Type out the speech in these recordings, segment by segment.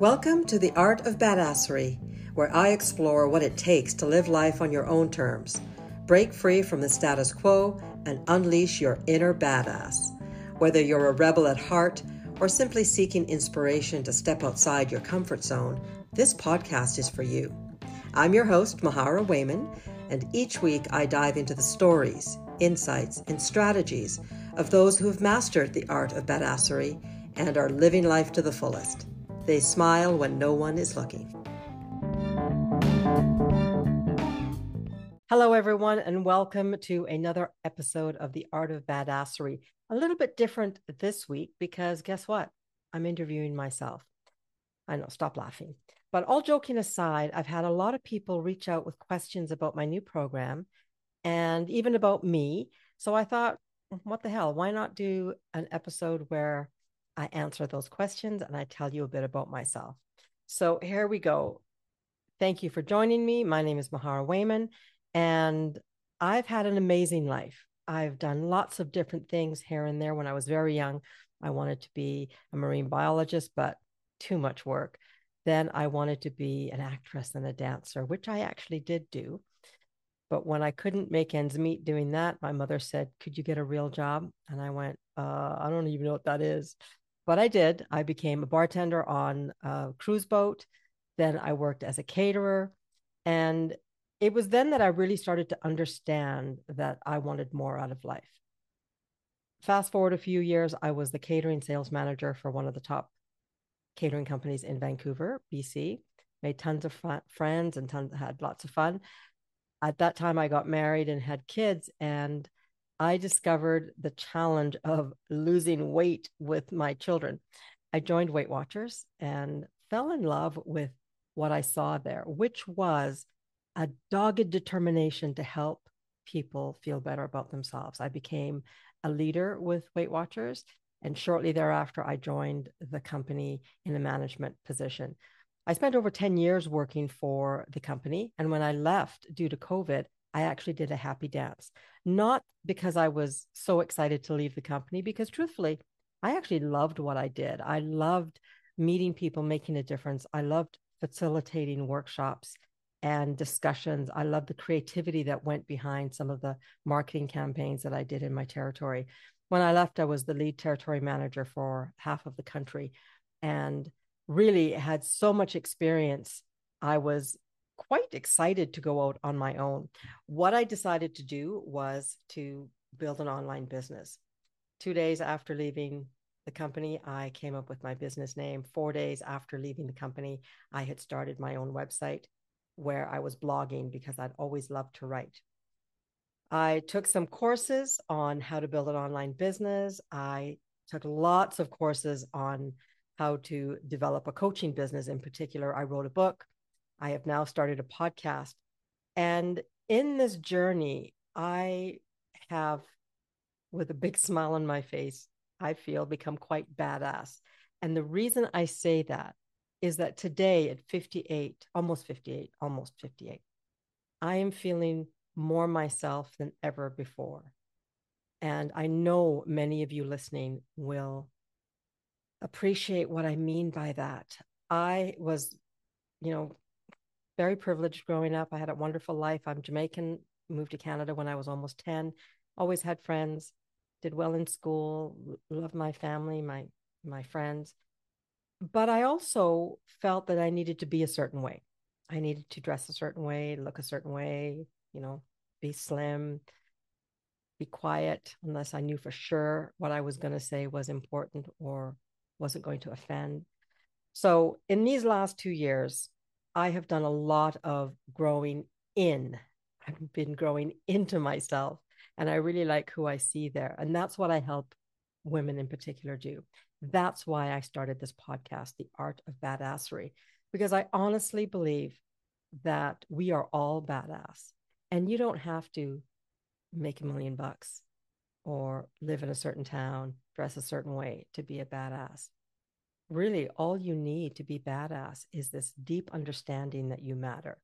Welcome to the Art of Badassery, where I explore what it takes to live life on your own terms, break free from the status quo, and unleash your inner badass. Whether you're a rebel at heart or simply seeking inspiration to step outside your comfort zone, this podcast is for you. I'm your host, Mahara Wayman, and each week I dive into the stories, insights, and strategies of those who have mastered the art of badassery and are living life to the fullest. They smile when no one is looking. Hello, everyone, and welcome to another episode of The Art of Badassery. A little bit different this week because guess what? I'm interviewing myself. I know, stop laughing. But all joking aside, I've had a lot of people reach out with questions about my new program and even about me. So I thought, hmm, what the hell? Why not do an episode where I answer those questions and I tell you a bit about myself. So here we go. Thank you for joining me. My name is Mahara Wayman, and I've had an amazing life. I've done lots of different things here and there. When I was very young, I wanted to be a marine biologist, but too much work. Then I wanted to be an actress and a dancer, which I actually did do. But when I couldn't make ends meet doing that, my mother said, Could you get a real job? And I went, uh, I don't even know what that is but I did. I became a bartender on a cruise boat. Then I worked as a caterer. And it was then that I really started to understand that I wanted more out of life. Fast forward a few years, I was the catering sales manager for one of the top catering companies in Vancouver, BC. Made tons of friends and tons, had lots of fun. At that time, I got married and had kids, and I discovered the challenge of losing weight with my children. I joined Weight Watchers and fell in love with what I saw there, which was a dogged determination to help people feel better about themselves. I became a leader with Weight Watchers. And shortly thereafter, I joined the company in a management position. I spent over 10 years working for the company. And when I left due to COVID, I actually did a happy dance, not because I was so excited to leave the company, because truthfully, I actually loved what I did. I loved meeting people, making a difference. I loved facilitating workshops and discussions. I loved the creativity that went behind some of the marketing campaigns that I did in my territory. When I left, I was the lead territory manager for half of the country and really had so much experience. I was quite excited to go out on my own. What I decided to do was to build an online business. Two days after leaving the company, I came up with my business name. Four days after leaving the company, I had started my own website where I was blogging because I'd always loved to write. I took some courses on how to build an online business. I took lots of courses on how to develop a coaching business. In particular, I wrote a book I have now started a podcast. And in this journey, I have, with a big smile on my face, I feel become quite badass. And the reason I say that is that today at 58, almost 58, almost 58, I am feeling more myself than ever before. And I know many of you listening will appreciate what I mean by that. I was, you know, very privileged growing up. I had a wonderful life. I'm Jamaican, moved to Canada when I was almost 10, always had friends, did well in school, loved my family, my my friends. But I also felt that I needed to be a certain way. I needed to dress a certain way, look a certain way, you know, be slim, be quiet, unless I knew for sure what I was going to say was important or wasn't going to offend. So, in these last two years, I have done a lot of growing in. I've been growing into myself, and I really like who I see there. And that's what I help women in particular do. That's why I started this podcast, The Art of Badassery, because I honestly believe that we are all badass, and you don't have to make a million bucks or live in a certain town, dress a certain way to be a badass really all you need to be badass is this deep understanding that you matter.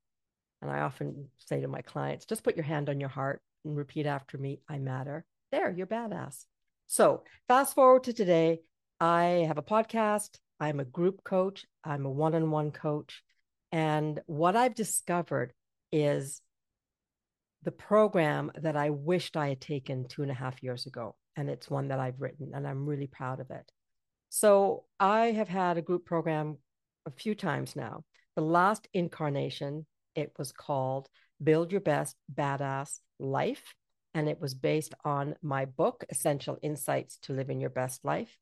And I often say to my clients, just put your hand on your heart and repeat after me, I matter. There, you're badass. So, fast forward to today. I have a podcast. I'm a group coach, I'm a one on one coach. And what I've discovered is the program that I wished I had taken two and a half years ago. And it's one that I've written, and I'm really proud of it. So I have had a group program a few times now. The last incarnation, it was called Build Your Best Badass Life. And it was based on my book, Essential Insights to Living Your Best Life.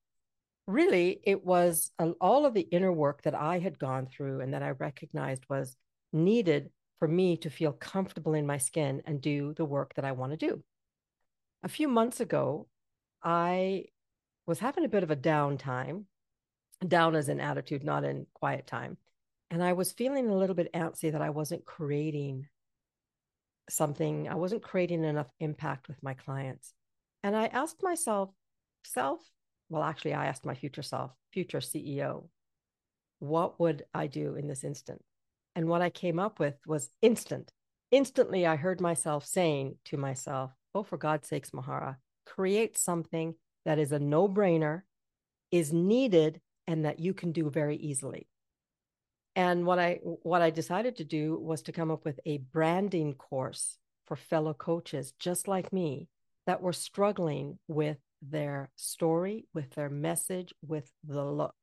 Really, it was uh, all of the inner work that I had gone through and that I recognized was needed for me to feel comfortable in my skin and do the work that I want to do. A few months ago, I was having a bit of a downtime, down as in attitude, not in quiet time. And I was feeling a little bit antsy that I wasn't creating something, I wasn't creating enough impact with my clients. And I asked myself, self, well, actually, I asked my future self, future CEO, what would I do in this instant? And what I came up with was instant. Instantly, I heard myself saying to myself, Oh, for God's sakes, Mahara, create something that is a no brainer, is needed, and that you can do very easily. And what I what I decided to do was to come up with a branding course for fellow coaches just like me that were struggling with their story, with their message, with the look.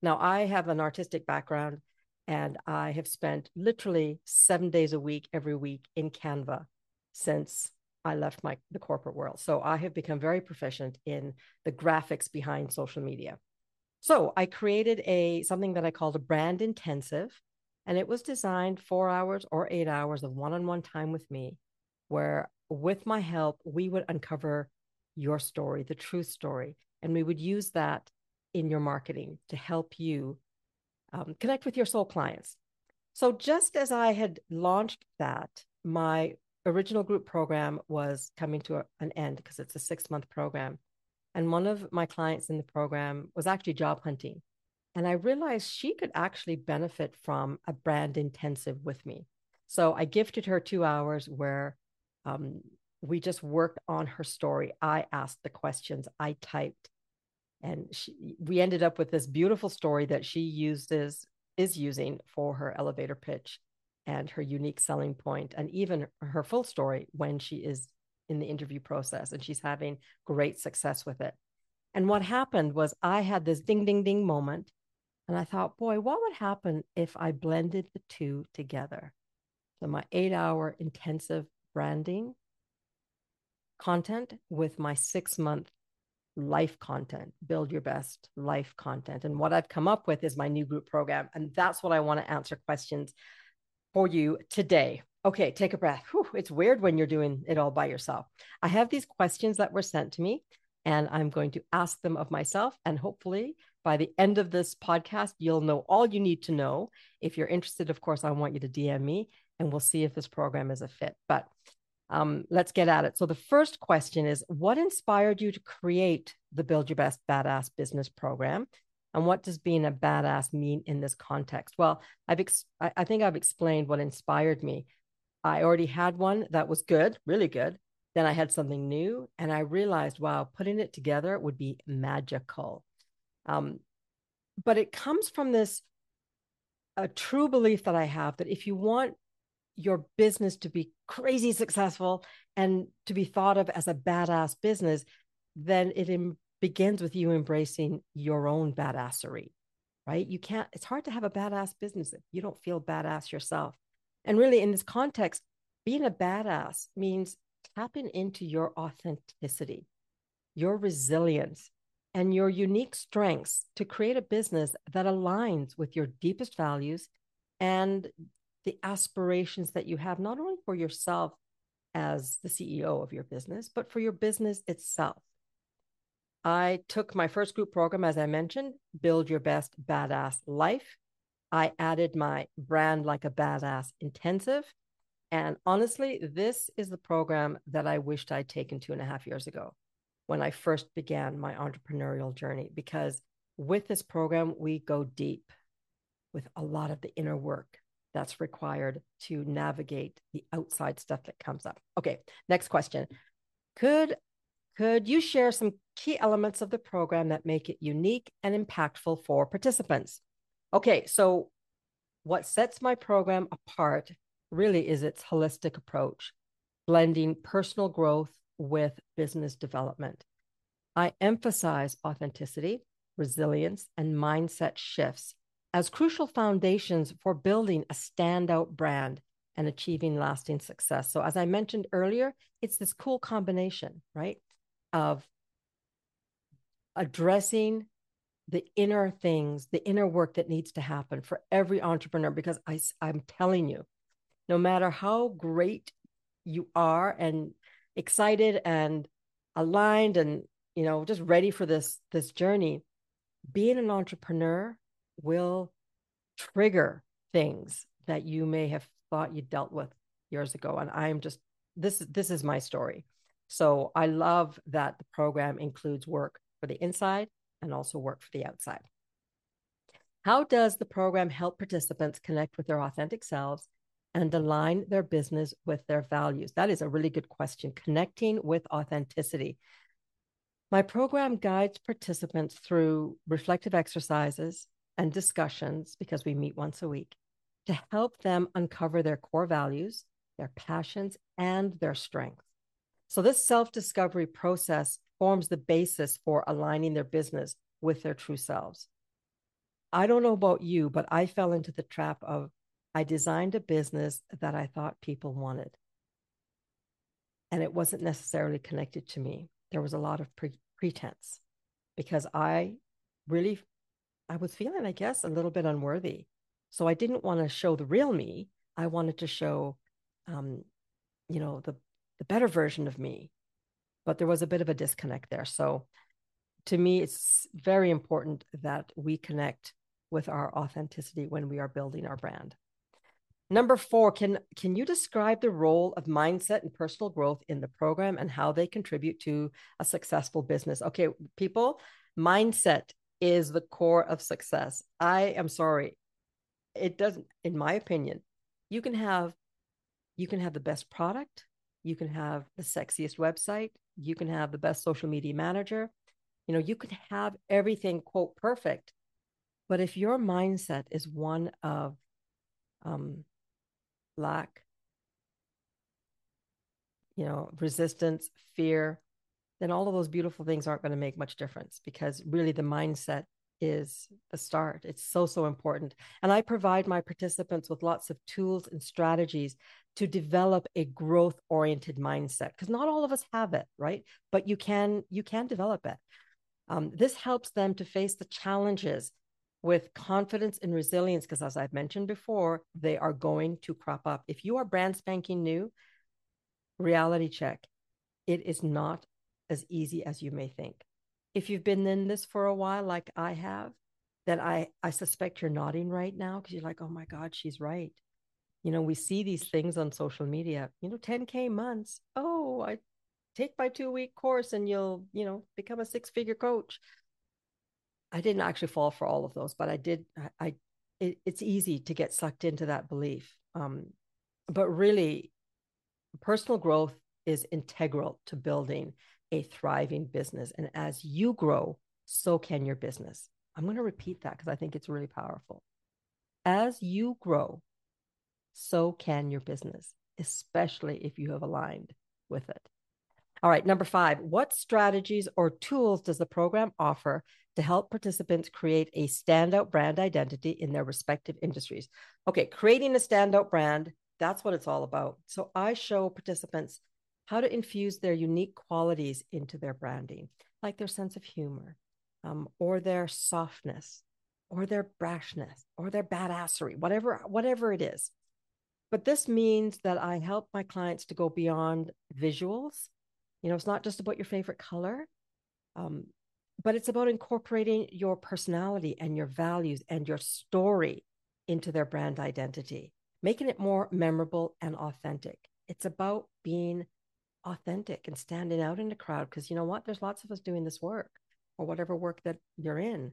Now I have an artistic background and I have spent literally seven days a week, every week in Canva since I left my the corporate world. So I have become very proficient in the graphics behind social media. So I created a something that I called a brand intensive, and it was designed four hours or eight hours of one-on-one time with me, where with my help we would uncover your story, the true story, and we would use that in your marketing to help you um, connect with your soul clients. So, just as I had launched that, my original group program was coming to a, an end because it's a six month program. And one of my clients in the program was actually job hunting. And I realized she could actually benefit from a brand intensive with me. So I gifted her two hours where um, we just worked on her story. I asked the questions, I typed, and she, we ended up with this beautiful story that she uses is using for her elevator pitch and her unique selling point and even her full story when she is in the interview process and she's having great success with it and what happened was i had this ding ding ding moment and i thought boy what would happen if i blended the two together so my 8 hour intensive branding content with my 6 month life content, build your best life content. And what I've come up with is my new group program. And that's what I want to answer questions for you today. Okay, take a breath. Whew, it's weird when you're doing it all by yourself. I have these questions that were sent to me, and I'm going to ask them of myself. And hopefully, by the end of this podcast, you'll know all you need to know. If you're interested, of course, I want you to DM me and we'll see if this program is a fit. But um, let's get at it. So, the first question is What inspired you to create the Build Your Best Badass Business Program? And what does being a badass mean in this context? Well, I've ex- I think I've explained what inspired me. I already had one that was good, really good. Then I had something new, and I realized, wow, putting it together would be magical. Um, but it comes from this a true belief that I have that if you want your business to be crazy successful and to be thought of as a badass business, then it Im- begins with you embracing your own badassery, right? You can't, it's hard to have a badass business if you don't feel badass yourself. And really, in this context, being a badass means tapping into your authenticity, your resilience, and your unique strengths to create a business that aligns with your deepest values and the aspirations that you have, not only for yourself as the CEO of your business, but for your business itself. I took my first group program, as I mentioned, Build Your Best Badass Life. I added my brand like a badass intensive. And honestly, this is the program that I wished I'd taken two and a half years ago when I first began my entrepreneurial journey. Because with this program, we go deep with a lot of the inner work that's required to navigate the outside stuff that comes up. Okay, next question. Could could you share some key elements of the program that make it unique and impactful for participants? Okay, so what sets my program apart really is its holistic approach, blending personal growth with business development. I emphasize authenticity, resilience, and mindset shifts as crucial foundations for building a standout brand and achieving lasting success. So, as I mentioned earlier, it's this cool combination, right, of addressing the inner things, the inner work that needs to happen for every entrepreneur. Because I, I'm telling you, no matter how great you are and excited and aligned and you know just ready for this this journey being an entrepreneur will trigger things that you may have thought you dealt with years ago and i'm just this this is my story so i love that the program includes work for the inside and also work for the outside how does the program help participants connect with their authentic selves and align their business with their values? That is a really good question. Connecting with authenticity. My program guides participants through reflective exercises and discussions because we meet once a week to help them uncover their core values, their passions, and their strengths. So, this self discovery process forms the basis for aligning their business with their true selves. I don't know about you, but I fell into the trap of I designed a business that I thought people wanted. And it wasn't necessarily connected to me. There was a lot of pre- pretense because I really, I was feeling, I guess, a little bit unworthy. So I didn't want to show the real me. I wanted to show, um, you know, the the better version of me. But there was a bit of a disconnect there. So to me, it's very important that we connect with our authenticity when we are building our brand. Number four, can can you describe the role of mindset and personal growth in the program and how they contribute to a successful business? Okay, people, mindset is the core of success. I am sorry. It doesn't, in my opinion, you can have you can have the best product, you can have the sexiest website, you can have the best social media manager, you know, you can have everything quote perfect. But if your mindset is one of um, lack, you know, resistance, fear, then all of those beautiful things aren't going to make much difference because really the mindset is the start. It's so, so important. And I provide my participants with lots of tools and strategies to develop a growth oriented mindset because not all of us have it, right? But you can, you can develop it. Um, this helps them to face the challenges with confidence and resilience, because as I've mentioned before, they are going to crop up. If you are brand spanking new, reality check, it is not as easy as you may think. If you've been in this for a while, like I have, then I, I suspect you're nodding right now because you're like, oh my God, she's right. You know, we see these things on social media, you know, 10K months. Oh, I take my two week course and you'll, you know, become a six figure coach. I didn't actually fall for all of those, but I did. I, I it, it's easy to get sucked into that belief. Um, but really, personal growth is integral to building a thriving business. And as you grow, so can your business. I'm going to repeat that because I think it's really powerful. As you grow, so can your business, especially if you have aligned with it. All right, number five, what strategies or tools does the program offer to help participants create a standout brand identity in their respective industries? Okay, creating a standout brand, that's what it's all about. So I show participants how to infuse their unique qualities into their branding, like their sense of humor, um, or their softness, or their brashness, or their badassery, whatever, whatever it is. But this means that I help my clients to go beyond visuals you know, it's not just about your favorite color, um, but it's about incorporating your personality and your values and your story into their brand identity, making it more memorable and authentic. It's about being authentic and standing out in the crowd because you know what? There's lots of us doing this work or whatever work that you're in.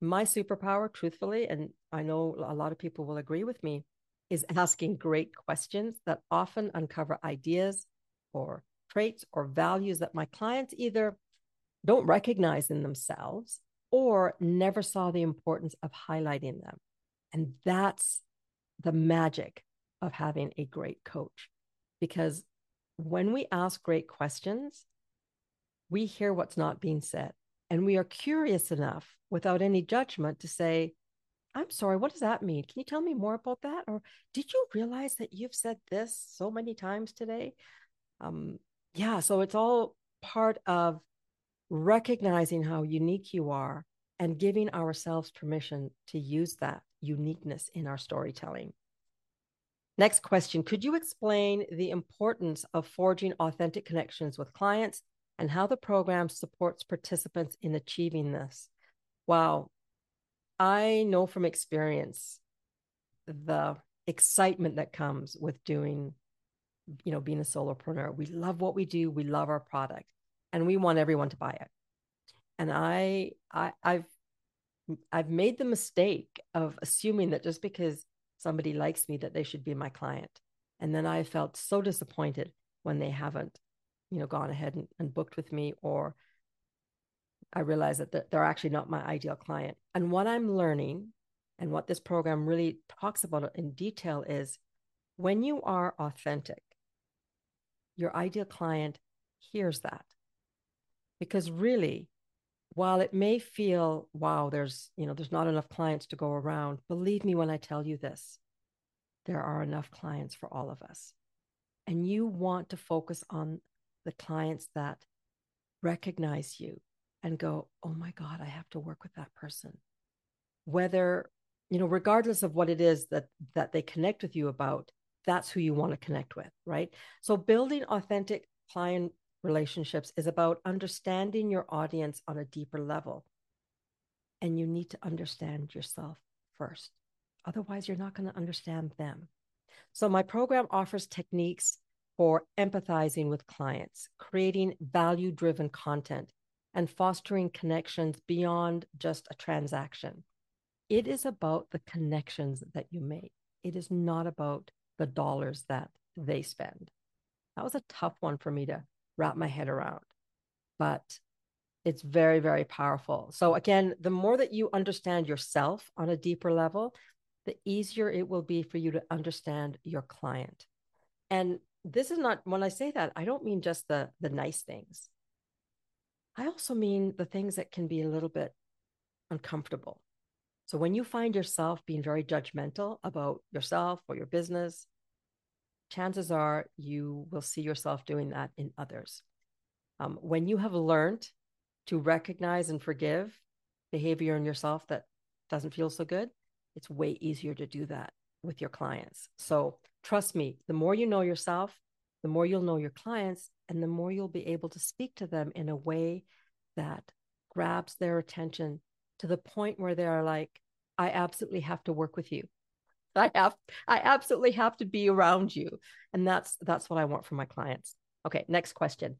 My superpower, truthfully, and I know a lot of people will agree with me, is asking great questions that often uncover ideas or traits or values that my clients either don't recognize in themselves or never saw the importance of highlighting them. And that's the magic of having a great coach. Because when we ask great questions, we hear what's not being said. And we are curious enough without any judgment to say, I'm sorry, what does that mean? Can you tell me more about that? Or did you realize that you've said this so many times today? Um, yeah, so it's all part of recognizing how unique you are and giving ourselves permission to use that uniqueness in our storytelling. Next question Could you explain the importance of forging authentic connections with clients and how the program supports participants in achieving this? Wow. I know from experience the excitement that comes with doing, you know, being a solopreneur. We love what we do, we love our product, and we want everyone to buy it. And I, I I've I've made the mistake of assuming that just because somebody likes me that they should be my client. And then I felt so disappointed when they haven't, you know, gone ahead and, and booked with me or I realized that they're actually not my ideal client. And what I'm learning and what this program really talks about in detail is when you are authentic, your ideal client hears that. Because really, while it may feel, wow, there's, you know, there's not enough clients to go around, believe me when I tell you this, there are enough clients for all of us. And you want to focus on the clients that recognize you and go, oh my God, I have to work with that person. Whether, you know, regardless of what it is that that they connect with you about, that's who you want to connect with, right? So building authentic client relationships is about understanding your audience on a deeper level. And you need to understand yourself first. Otherwise, you're not going to understand them. So, my program offers techniques for empathizing with clients, creating value driven content, and fostering connections beyond just a transaction. It is about the connections that you make, it is not about the dollars that they spend. That was a tough one for me to wrap my head around. But it's very, very powerful. So, again, the more that you understand yourself on a deeper level, the easier it will be for you to understand your client. And this is not, when I say that, I don't mean just the, the nice things. I also mean the things that can be a little bit uncomfortable. So, when you find yourself being very judgmental about yourself or your business, chances are you will see yourself doing that in others. Um, when you have learned to recognize and forgive behavior in yourself that doesn't feel so good, it's way easier to do that with your clients. So trust me, the more you know yourself, the more you'll know your clients, and the more you'll be able to speak to them in a way that grabs their attention to the point where they are like, I absolutely have to work with you. I have I absolutely have to be around you. And that's that's what I want from my clients. Okay, next question.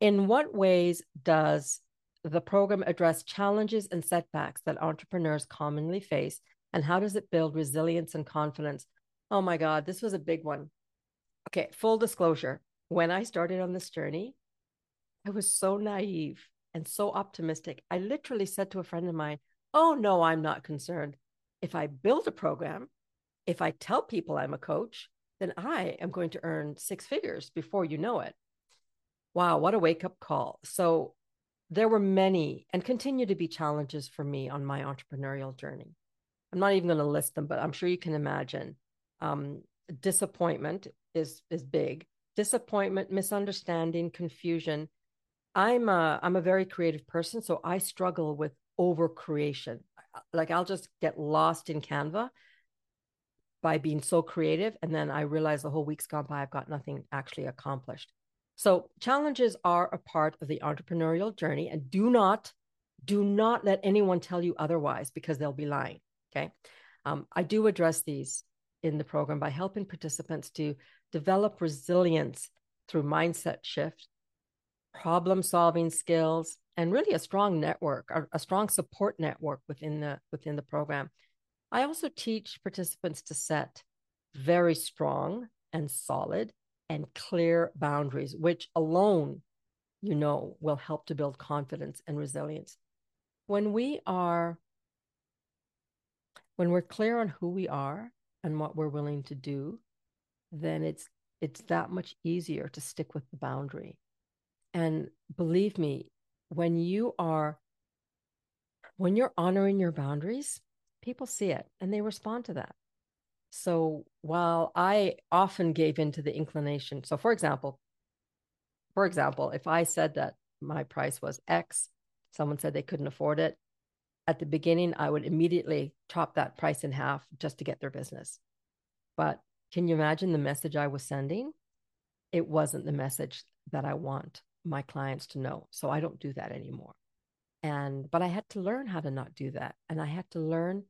In what ways does the program address challenges and setbacks that entrepreneurs commonly face and how does it build resilience and confidence? Oh my god, this was a big one. Okay, full disclosure, when I started on this journey, I was so naive and so optimistic. I literally said to a friend of mine, "Oh no, I'm not concerned. If I build a program if I tell people I'm a coach, then I am going to earn six figures before you know it. Wow, what a wake up call. So there were many and continue to be challenges for me on my entrepreneurial journey. I'm not even going to list them, but I'm sure you can imagine. Um, disappointment is is big. Disappointment, misunderstanding, confusion. I'm a I'm a very creative person, so I struggle with over creation. Like I'll just get lost in Canva by being so creative. And then I realize the whole week's gone by, I've got nothing actually accomplished. So challenges are a part of the entrepreneurial journey and do not, do not let anyone tell you otherwise because they'll be lying. Okay. Um, I do address these in the program by helping participants to develop resilience through mindset shift, problem solving skills, and really a strong network, a, a strong support network within the within the program I also teach participants to set very strong and solid and clear boundaries, which alone, you know, will help to build confidence and resilience. When we are, when we're clear on who we are and what we're willing to do, then it's it's that much easier to stick with the boundary. And believe me, when you are when you're honoring your boundaries, people see it and they respond to that. So while I often gave into the inclination, so for example, for example, if I said that my price was X, someone said they couldn't afford it, at the beginning, I would immediately chop that price in half just to get their business. But can you imagine the message I was sending? It wasn't the message that I want my clients to know. So I don't do that anymore. And, but I had to learn how to not do that. And I had to learn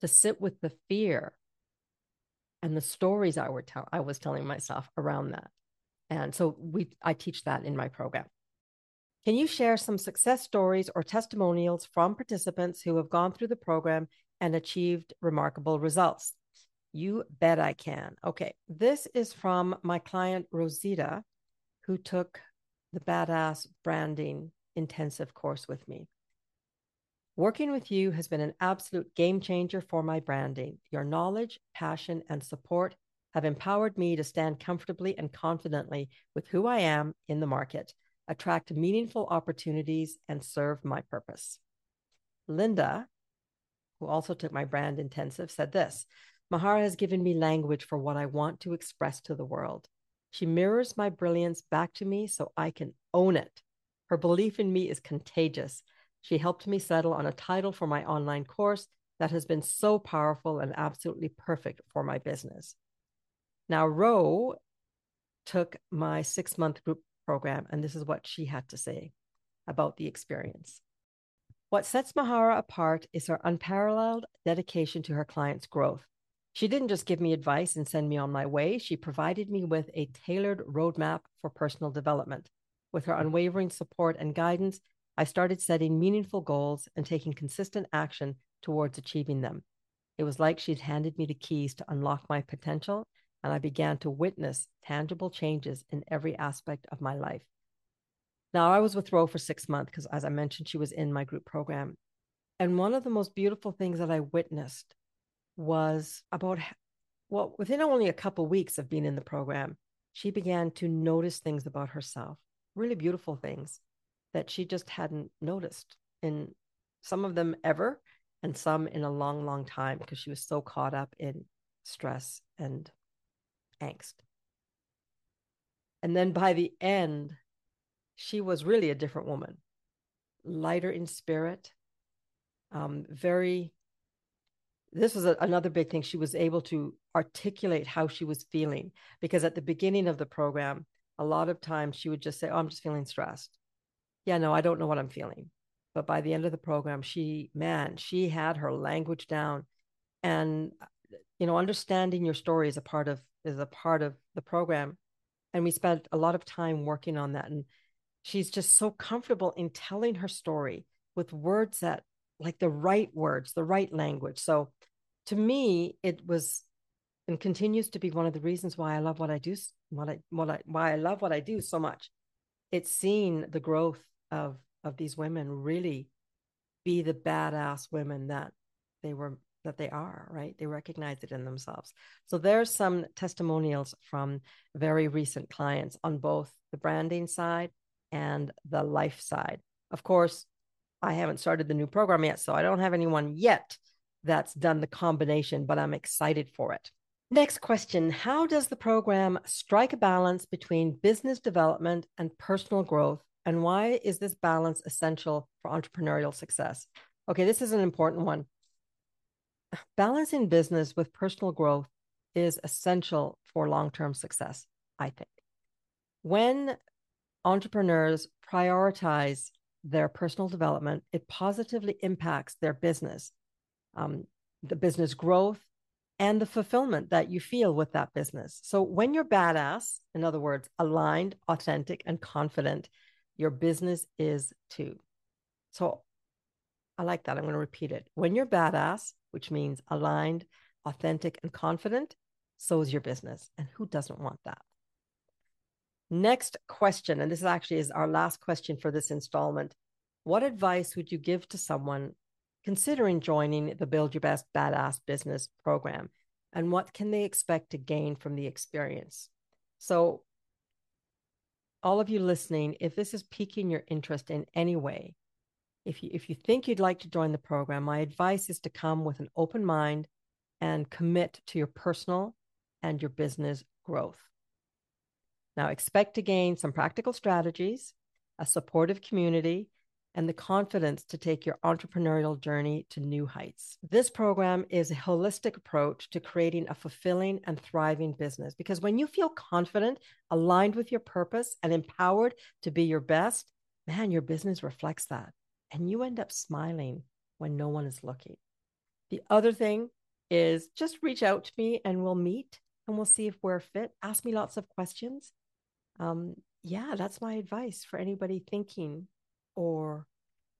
to sit with the fear and the stories I were tell I was telling myself around that. And so we I teach that in my program. Can you share some success stories or testimonials from participants who have gone through the program and achieved remarkable results? You bet I can. Okay, this is from my client Rosita, who took the Badass Branding Intensive course with me. Working with you has been an absolute game changer for my branding. Your knowledge, passion, and support have empowered me to stand comfortably and confidently with who I am in the market, attract meaningful opportunities, and serve my purpose. Linda, who also took my brand intensive, said this Mahara has given me language for what I want to express to the world. She mirrors my brilliance back to me so I can own it. Her belief in me is contagious she helped me settle on a title for my online course that has been so powerful and absolutely perfect for my business. Now, Ro took my six month group program, and this is what she had to say about the experience. What sets Mahara apart is her unparalleled dedication to her clients' growth. She didn't just give me advice and send me on my way, she provided me with a tailored roadmap for personal development. With her unwavering support and guidance, I started setting meaningful goals and taking consistent action towards achieving them. It was like she'd handed me the keys to unlock my potential, and I began to witness tangible changes in every aspect of my life. Now, I was with Ro for six months because, as I mentioned, she was in my group program. And one of the most beautiful things that I witnessed was about, well, within only a couple weeks of being in the program, she began to notice things about herself, really beautiful things that she just hadn't noticed in some of them ever and some in a long long time because she was so caught up in stress and angst and then by the end she was really a different woman lighter in spirit um, very this was a, another big thing she was able to articulate how she was feeling because at the beginning of the program a lot of times she would just say oh i'm just feeling stressed yeah, no, I don't know what I'm feeling. But by the end of the program, she, man, she had her language down. And, you know, understanding your story is a part of, is a part of the program. And we spent a lot of time working on that. And she's just so comfortable in telling her story with words that, like the right words, the right language. So to me, it was and continues to be one of the reasons why I love what I do, what I, what I, why I love what I do so much. It's seeing the growth of of these women really be the badass women that they were that they are right? They recognize it in themselves. So there's some testimonials from very recent clients on both the branding side and the life side. Of course i haven't started the new program yet so i don't have anyone yet that's done the combination but i'm excited for it. Next question. How does the program strike a balance between business development and personal growth and why is this balance essential for entrepreneurial success? Okay, this is an important one. Balancing business with personal growth is essential for long term success, I think. When entrepreneurs prioritize their personal development, it positively impacts their business, um, the business growth, and the fulfillment that you feel with that business. So when you're badass, in other words, aligned, authentic, and confident, your business is too. So I like that. I'm going to repeat it. When you're badass, which means aligned, authentic, and confident, so is your business. And who doesn't want that? Next question, and this actually is our last question for this installment. What advice would you give to someone considering joining the Build Your Best Badass Business program? And what can they expect to gain from the experience? So, all of you listening, if this is piquing your interest in any way, if you if you think you'd like to join the program, my advice is to come with an open mind and commit to your personal and your business growth. Now, expect to gain some practical strategies, a supportive community, and the confidence to take your entrepreneurial journey to new heights. This program is a holistic approach to creating a fulfilling and thriving business because when you feel confident, aligned with your purpose, and empowered to be your best, man, your business reflects that. And you end up smiling when no one is looking. The other thing is just reach out to me and we'll meet and we'll see if we're fit. Ask me lots of questions um, yeah, that's my advice for anybody thinking or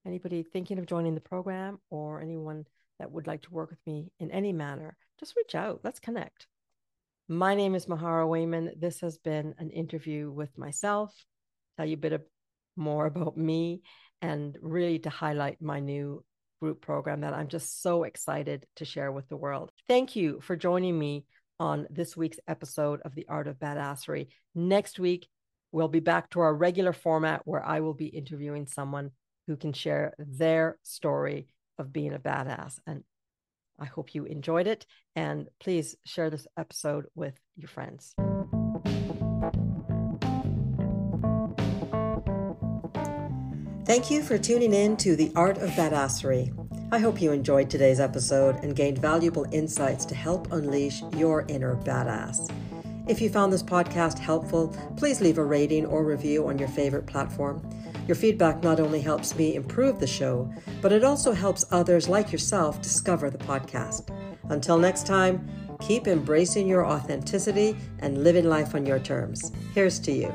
anybody thinking of joining the program or anyone that would like to work with me in any manner. Just reach out. Let's connect. My name is Mahara Wayman. This has been an interview with myself, tell you a bit of, more about me, and really to highlight my new group program that I'm just so excited to share with the world. Thank you for joining me on this week's episode of The Art of Badassery. Next week, we'll be back to our regular format where I will be interviewing someone who can share their story of being a badass. And I hope you enjoyed it. And please share this episode with your friends. Thank you for tuning in to The Art of Badassery. I hope you enjoyed today's episode and gained valuable insights to help unleash your inner badass. If you found this podcast helpful, please leave a rating or review on your favorite platform. Your feedback not only helps me improve the show, but it also helps others like yourself discover the podcast. Until next time, keep embracing your authenticity and living life on your terms. Here's to you.